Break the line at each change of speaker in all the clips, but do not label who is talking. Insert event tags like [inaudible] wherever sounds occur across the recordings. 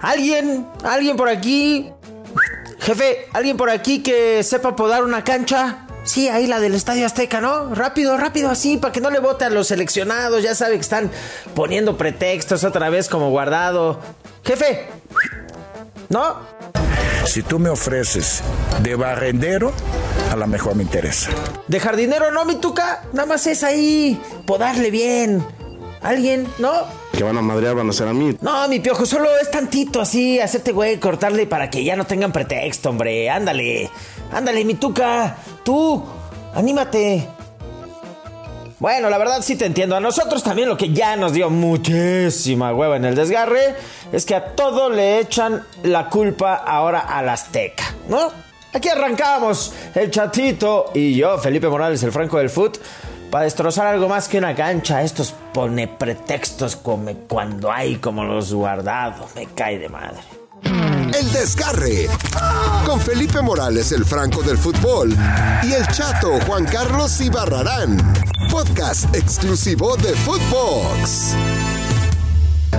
¿Alguien? ¿Alguien por aquí? Jefe, ¿alguien por aquí que sepa podar una cancha? Sí, ahí la del Estadio Azteca, ¿no? Rápido, rápido, así, para que no le vote a los seleccionados. Ya sabe que están poniendo pretextos otra vez como guardado. Jefe, ¿no?
Si tú me ofreces de barrendero, a lo mejor me interesa.
De jardinero no, mi tuca. Nada más es ahí, podarle bien. ¿Alguien? ¿No?
Que van a madrear, van a ser a mí.
No, mi piojo, solo es tantito así, hacerte güey, cortarle para que ya no tengan pretexto, hombre. Ándale, ándale, mi tuca. Tú, anímate. Bueno, la verdad sí te entiendo. A nosotros también lo que ya nos dio muchísima hueva en el desgarre es que a todo le echan la culpa ahora al Azteca, ¿no? Aquí arrancamos el chatito y yo, Felipe Morales, el franco del foot, para destrozar algo más que una cancha. Estos pone pretextos como cuando hay como los guardados. Me cae de madre.
El desgarre. Con Felipe Morales, el franco del fútbol. Y el chato Juan Carlos Ibarrarán. Podcast exclusivo de Footbox.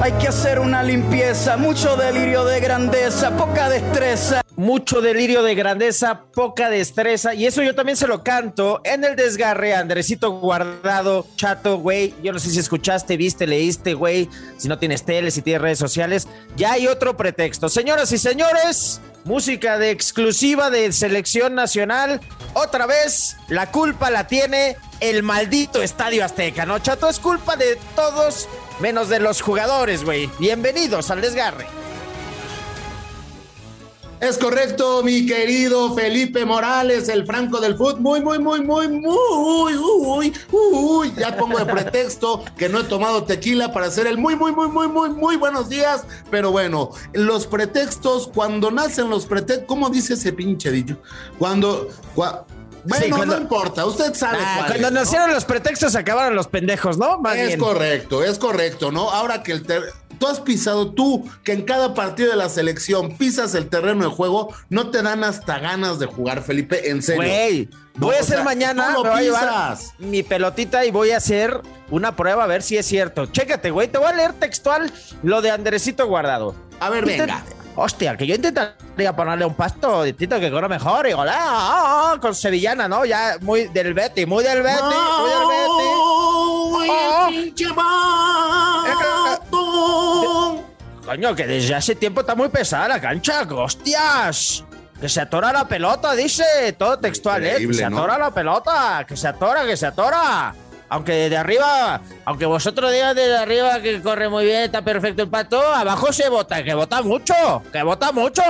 Hay que hacer una limpieza, mucho delirio de grandeza, poca destreza.
Mucho delirio de grandeza, poca destreza. Y eso yo también se lo canto en el desgarre, Andresito Guardado, chato, güey. Yo no sé si escuchaste, viste, leíste, güey. Si no tienes tele, si tienes redes sociales. Ya hay otro pretexto. Señoras y señores, música de exclusiva de selección nacional. Otra vez, la culpa la tiene el maldito Estadio Azteca, ¿no, chato? Es culpa de todos menos de los jugadores, güey. Bienvenidos al desgarre.
Es correcto, mi querido Felipe Morales, el franco del fútbol. Muy, muy, muy, muy, muy, uy, uy. Ya pongo de pretexto que no he tomado tequila para hacer el muy, muy, muy, muy, muy, muy buenos días. Pero bueno, los pretextos, cuando nacen los pretextos, ¿cómo dice ese pinche dicho? Cuando. bueno, no importa, usted sabe.
Ah, cuando nacieron los pretextos acabaron los pendejos, ¿no?
es correcto, es correcto, ¿no? Ahora que el tú has pisado, tú que en cada partido de la selección pisas el terreno de juego, no te dan hasta ganas de jugar, Felipe, en serio.
Güey, voy a hacer mañana, voy a llevar mi pelotita y voy a hacer una prueba a ver si es cierto. Chécate, güey, te voy a leer textual lo de Andresito Guardado.
A ver, venga.
Hostia, que yo intentaría ponerle un pasto distinto que corra mejor y gola, ah, ah, con Sevillana, ¿no? Ya muy del Betty, muy del Betty, muy del Betty. Oh, Coño, que desde hace tiempo está muy pesada la cancha, hostias. Que se atora la pelota, dice, todo textual, ¿eh? Que se atora la pelota, que se atora, que se atora. Aunque de arriba, aunque vosotros digan de arriba que corre muy bien, está perfecto el pato, abajo se vota, que vota mucho, que vota mucho.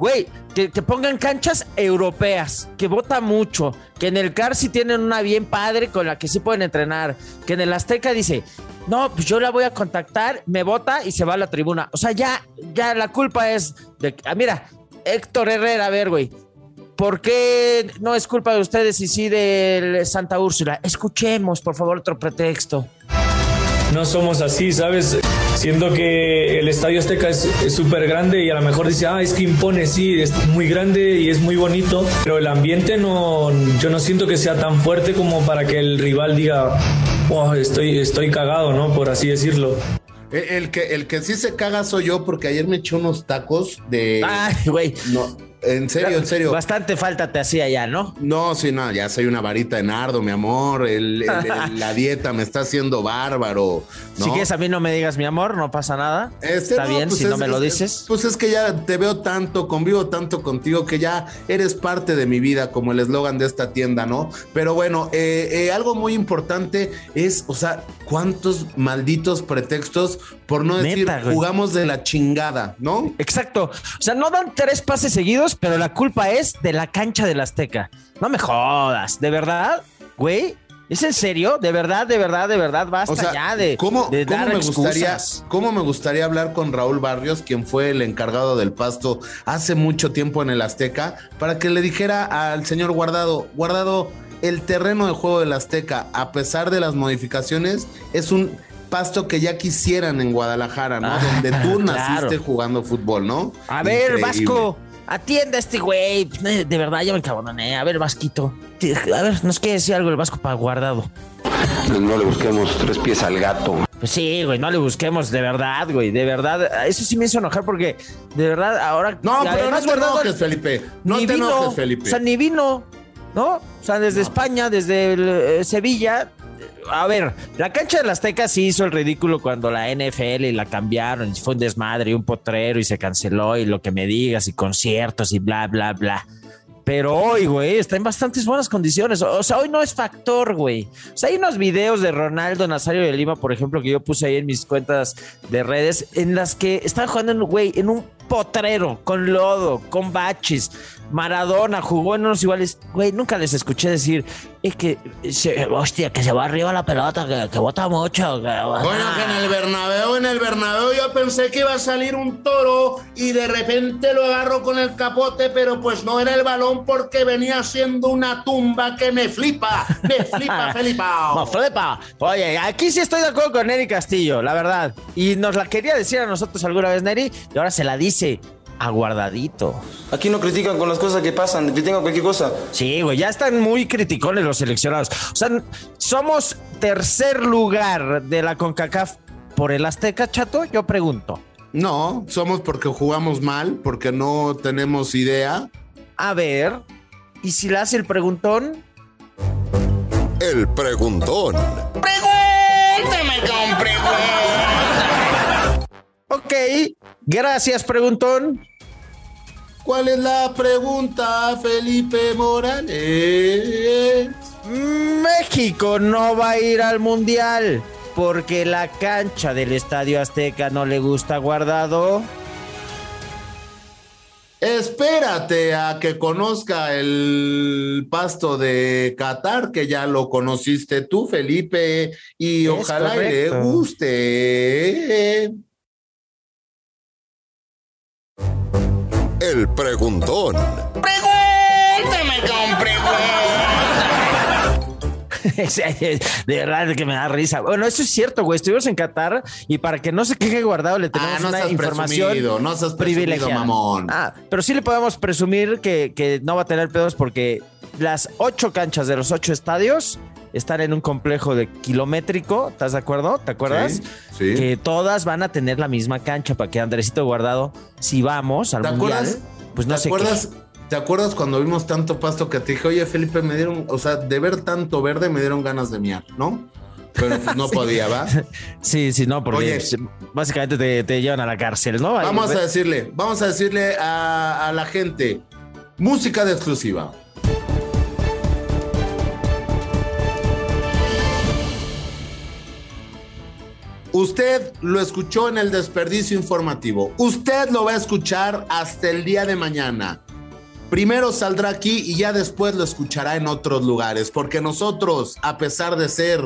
Güey, que, pongan canchas europeas, que vota mucho, que en el CAR sí tienen una bien padre con la que sí pueden entrenar, que en el Azteca dice, no, pues yo la voy a contactar, me vota y se va a la tribuna. O sea, ya, ya la culpa es de, ah, mira, Héctor Herrera, a ver, güey, ¿Por qué no es culpa de ustedes y sí de Santa Úrsula? Escuchemos, por favor, otro pretexto.
No somos así, ¿sabes? Siendo que el Estadio Azteca es súper grande y a lo mejor dice, ah, es que impone, sí, es muy grande y es muy bonito, pero el ambiente no, yo no siento que sea tan fuerte como para que el rival diga, oh, estoy, estoy cagado, ¿no? Por así decirlo.
El, que, el que sí se caga soy yo porque ayer me eché unos tacos de...
Ay, güey.
No, en serio, en serio.
Bastante falta te hacía ya, ¿no?
No, sí, no, ya soy una varita de nardo, mi amor. [laughs] la dieta me está haciendo bárbaro.
Si quieres a mí no me digas mi amor, no pasa nada. Este, está bien pues si no me lo dices.
pues es que ya te veo tanto, convivo tanto contigo que ya eres parte de mi vida, como el eslogan de esta tienda, ¿no? Pero bueno, eh, eh, algo muy importante es, o sea, cuántos malditos pretextos por no decir jugamos de la chingada, ¿no?
Exacto. O sea, no dan tres pases seguidos, pero la culpa es de la cancha del Azteca. No me jodas, ¿de verdad? Güey, ¿Es en serio? ¿De verdad, de verdad, de verdad? Basta ya de,
¿cómo,
de
¿cómo me gustaría, ¿Cómo me gustaría hablar con Raúl Barrios, quien fue el encargado del pasto hace mucho tiempo en el Azteca, para que le dijera al señor Guardado, Guardado, el terreno de juego del Azteca, a pesar de las modificaciones, es un pasto que ya quisieran en Guadalajara, ¿no? Ah, [laughs] Donde tú naciste jugando fútbol, ¿no?
A ver, Vasco, atienda a este güey. De verdad, ya me caboné. A ver, Vasquito. A ver, nos quiere decir algo el Vasco para guardado.
No le busquemos tres pies al gato.
Pues sí, güey, no le busquemos, de verdad, güey, de verdad. Eso sí me hizo enojar porque, de verdad, ahora.
No, pero no te enojes, Felipe. No te enojes, Felipe.
O sea, ni vino, ¿no? O sea, desde España, desde eh, Sevilla. A ver, la cancha de las Azteca sí hizo el ridículo cuando la NFL y la cambiaron fue un desmadre y un potrero y se canceló y lo que me digas y conciertos y bla, bla, bla. Pero hoy, güey, está en bastantes buenas condiciones. O sea, hoy no es factor, güey. O sea, hay unos videos de Ronaldo Nazario de Lima, por ejemplo, que yo puse ahí en mis cuentas de redes, en las que estaba jugando, güey, en un potrero, con lodo, con baches. Maradona jugó en unos iguales. Güey, nunca les escuché decir, es que, hostia, que se va arriba la pelota, que, que bota mucho.
bueno, que en el Bernabéu, en el Bernabéu yo pensé que iba a salir un toro y de repente lo agarro con el capote, pero pues no era el balón porque venía siendo una tumba que me flipa, me flipa, [laughs] Felipa.
No, flipa. Oye, aquí sí estoy de acuerdo con Neri Castillo, la verdad. Y nos la quería decir a nosotros alguna vez, Neri, y ahora se la dice aguardadito.
Aquí no critican con las cosas que pasan, critican cualquier cosa.
Sí, güey, ya están muy criticones los seleccionados. O sea, somos tercer lugar de la CONCACAF por el Azteca, chato, yo pregunto.
No, somos porque jugamos mal, porque no tenemos idea.
A ver, ¿y si le hace el preguntón?
El preguntón.
Pregúntame con preguntón.
Ok, gracias, preguntón.
¿Cuál es la pregunta, Felipe Morales?
México no va a ir al Mundial porque la cancha del Estadio Azteca no le gusta guardado.
Espérate a que conozca el pasto de Qatar, que ya lo conociste tú, Felipe, y ojalá le guste.
El preguntón.
Pregúntame con [laughs]
de verdad que me da risa. Bueno, eso es cierto, güey. Estuvimos en Qatar y para que no se queje guardado le tenemos ah, no una información
no seas privilegiada. mamón.
Ah, pero sí le podemos presumir que, que no va a tener pedos porque las ocho canchas de los ocho estadios están en un complejo de kilométrico, ¿estás de acuerdo? ¿Te acuerdas? Sí, Que todas van a tener la misma cancha para que Andresito Guardado, si vamos al ¿Te acuerdas? pues no
¿Te acuerdas? ¿Te acuerdas cuando vimos tanto pasto que te dije, oye Felipe, me dieron, o sea, de ver tanto verde me dieron ganas de miar, ¿no? Pero pues no [laughs] podía, ¿va?
Sí, sí, no, porque pues, básicamente te, te, llevan a la cárcel, ¿no?
Vamos a decirle, vamos a decirle a, a la gente, música de exclusiva. Usted lo escuchó en el desperdicio informativo. Usted lo va a escuchar hasta el día de mañana. Primero saldrá aquí y ya después lo escuchará en otros lugares, porque nosotros, a pesar de ser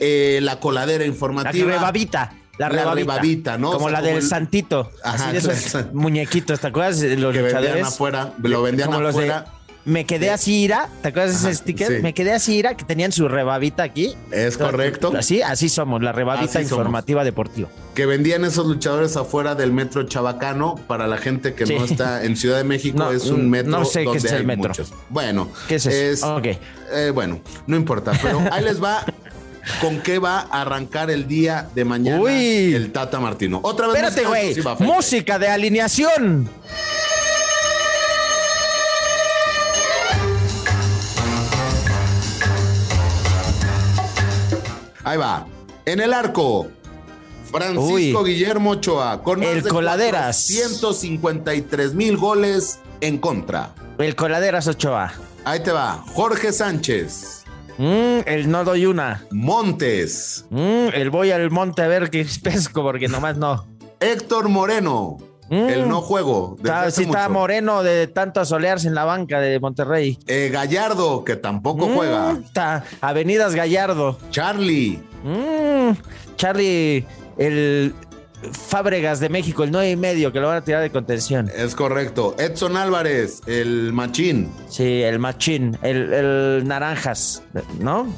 eh, la coladera informativa...
La rebabita. La, rebabita, ¿no? Como la del santito. así de [laughs] esos muñequitos, ¿te acuerdas?
Los que vendían afuera, lo vendían afuera
me quedé así ira, ¿te acuerdas de ese sticker? Me quedé así ira que tenían su rebabita aquí.
Es correcto.
Así, así somos, la rebabita informativa deportiva.
Que vendían esos luchadores afuera del metro Chabacano para la gente que no está en Ciudad de México, es un metro.
No sé qué es el metro.
Bueno,
¿qué es eso?
Eh, bueno, no importa, pero ahí les va con qué va a arrancar el día de mañana el Tata Martino.
Otra vez. Espérate, güey. Música de alineación.
Ahí va. En el arco, Francisco Guillermo Ochoa, con más
el
de
Coladeras.
153 mil goles en contra.
El Coladeras Ochoa.
Ahí te va. Jorge Sánchez.
Mm, el no doy una.
Montes.
Mm, el voy al monte a ver qué pesco, porque nomás no.
Héctor Moreno. El mm. no juego.
Está, sí, está Moreno de tanto asolearse en la banca de Monterrey.
Eh, Gallardo, que tampoco mm, juega.
Está Avenidas Gallardo.
Charlie.
Mm, Charlie, el Fábregas de México, el 9 y medio, que lo van a tirar de contención.
Es correcto. Edson Álvarez, el machín.
Sí, el machín, el, el naranjas, ¿no?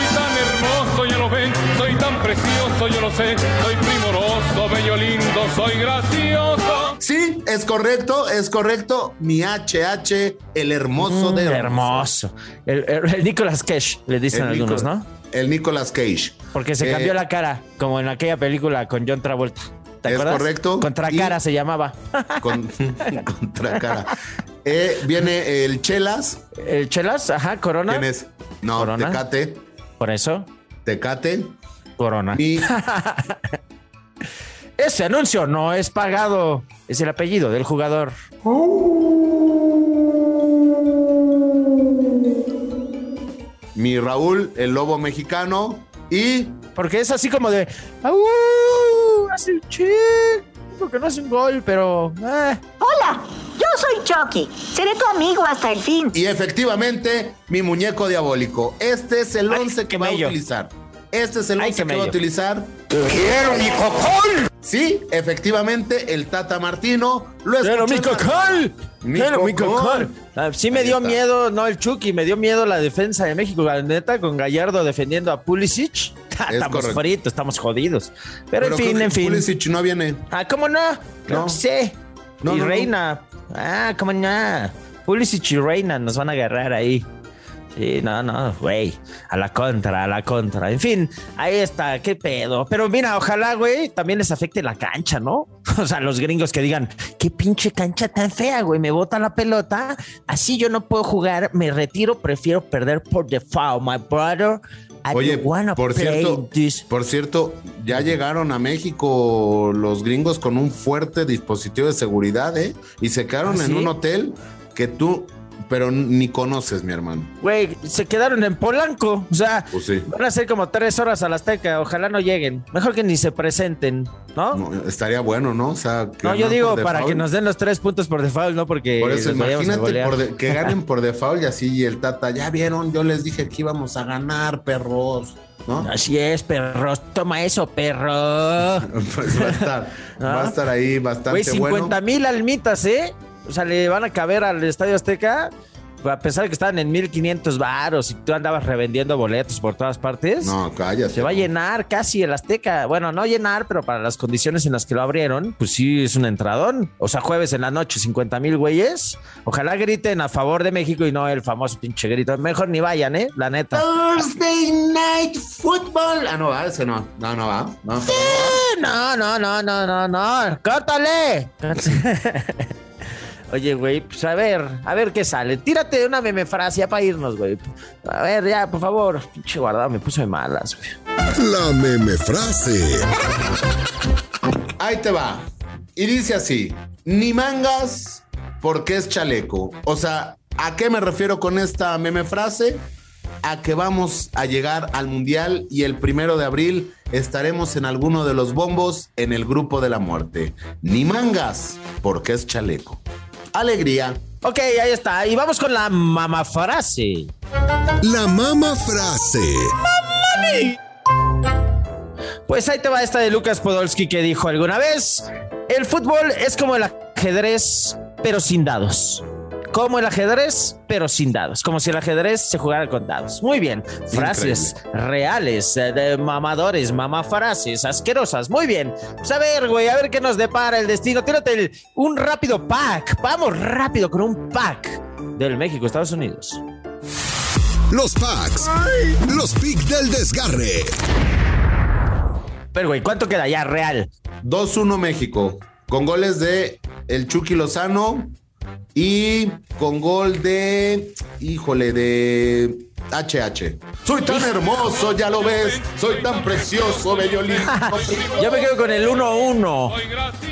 Soy tan hermoso ya lo ven. Soy tan precioso, yo lo sé. Soy primoroso, bello, lindo, soy gracioso.
Sí, es correcto, es correcto. Mi HH, el hermoso de
Mm, hermoso. El, el- el Nicolas Cage, le dicen
El
algunos,
Nicolas-
¿no?
El Nicolas Cage.
Porque se
Eh,
cambió la cara, como en aquella película con John Travolta. ¿Te
Es
acuerdas?
correcto.
Contracara
Y-
se llamaba. [laughs]
Con, [laughs] contra cara. Eh, viene el Chelas.
El Chelas, ajá, Corona.
¿Quién es? No,
Corona.
Tecate.
Por eso,
Tecate.
Corona.
Y [laughs]
Ese anuncio no es pagado. Es el apellido del jugador.
mi Raúl, el lobo mexicano. Y
Porque es así como de. ¡Au! Hace el che. Porque no hace un gol, pero. eh.
Hola, yo soy Chucky. Seré tu amigo hasta el fin.
Y efectivamente, mi muñeco diabólico. Este es el
Ay,
11 que va a utilizar. Este es el
Ay,
11
qué
que va a utilizar.
¡Quiero mi cocol!
Sí, efectivamente, el Tata Martino lo
¡Quiero mi
escuchó en la-
cocol!
Mi
¡Quiero mi
cocol.
Ah, Sí me dio miedo, no el Chucky, me dio miedo la defensa de México, la neta, con Gallardo defendiendo a Pulisic. [laughs] estamos
correcto.
fritos, estamos jodidos. Pero, en fin, en fin.
Pulisic no viene.
Ah, ¿cómo no?
No.
sí.
No,
y
no, no.
Reina. Ah, ¿cómo no? Pulisic y Reina nos van a agarrar ahí. Sí, no, no, güey. A la contra, a la contra. En fin, ahí está, qué pedo. Pero mira, ojalá, güey, también les afecte la cancha, ¿no? [laughs] O sea, los gringos que digan, qué pinche cancha tan fea, güey. Me bota la pelota. Así yo no puedo jugar. Me retiro, prefiero perder por default, my brother.
Oye, por cierto,
this.
por cierto, ya llegaron a México los gringos con un fuerte dispositivo de seguridad, ¿eh? Y se quedaron
¿Ah,
en
sí?
un hotel que tú, pero ni conoces, mi hermano.
Güey, se quedaron en Polanco. O sea,
Pues sí.
van a ser como tres horas a la Azteca. Ojalá no lleguen. Mejor que ni se presenten, ¿no? No,
No, estaría bueno, ¿no? O sea, que
yo
ganar
digo para
default.
que nos den los tres puntos por default, no porque.
Por eso, imagínate
golear.
por de- que ganen por default y así y el Tata, ya vieron, yo les dije que íbamos a ganar, perros, ¿no? [laughs]
Así es, perros. Toma eso, perro. [laughs]
Pues va a estar, va a [laughs] estar ahí bastante
Güey, 50
bueno.
mil almitas, ¿eh? O sea, le van a caber al Estadio Azteca. A pesar de que estaban en 1500 varos y tú andabas revendiendo boletos por todas partes.
No, cállate.
Se va a llenar casi el Azteca. Bueno, no llenar, pero para las condiciones en las que lo abrieron, pues sí es un entradón. O sea, jueves en la noche, 50 mil güeyes. Ojalá griten a favor de México y no el famoso pinche grito. Mejor ni vayan, ¿eh? La neta.
Thursday Night Football. Ah, no va, ese no. No, no va. No,
No, no, no, no, no, no. ¡Córtale! [laughs] Oye, güey, pues a ver, a ver qué sale. Tírate una meme frase ya para irnos, güey. A ver, ya, por favor. Pinche guardado, me puso de malas, güey.
La meme frase.
Ahí te va. Y dice así: ni mangas porque es chaleco. O sea, ¿a qué me refiero con esta meme frase? A que vamos a llegar al mundial y el primero de abril estaremos en alguno de los bombos en el grupo de la muerte. Ni mangas porque es chaleco. Alegría.
Ok, ahí está. Y vamos con la mama frase.
La mama frase.
Pues ahí te va esta de Lucas Podolski que dijo alguna vez, el fútbol es como el ajedrez, pero sin dados. Como el ajedrez, pero sin dados. Como si el ajedrez se jugara con dados. Muy bien. Frases reales, eh, de mamadores, mamafrases, asquerosas. Muy bien. Pues a ver, güey, a ver qué nos depara el destino. Tírate el- un rápido pack. Vamos rápido con un pack del México, Estados Unidos.
Los packs. Los picks del desgarre.
Pero, güey, ¿cuánto queda ya real?
2-1 México. Con goles de el Chucky Lozano y con gol de. Híjole, de. HH. Soy tan hermoso, ya lo ves. Soy tan precioso, bello. [laughs]
Yo me quedo con el 1-1.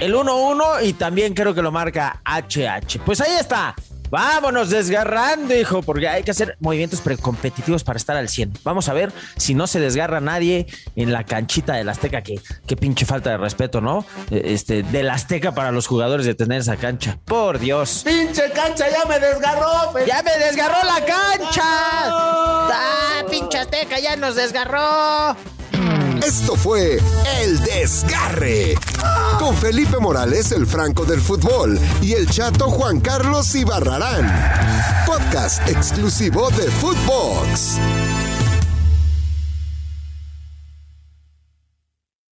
El 1-1 y también creo que lo marca HH. Pues ahí está. Vámonos desgarrando, hijo, porque hay que hacer movimientos precompetitivos para estar al 100. Vamos a ver si no se desgarra nadie en la canchita del Azteca, que qué pinche falta de respeto, ¿no? Eh, Este, del Azteca para los jugadores de tener esa cancha. Por Dios.
¡Pinche cancha ya me desgarró! Felipe.
¡Ya me desgarró la cancha! ¡Ah, pinche Azteca ya nos desgarró!
Esto fue El Desgarre. Con Felipe Morales, el Franco del Fútbol, y el chato Juan Carlos Ibarrarán. Podcast exclusivo de Footbox.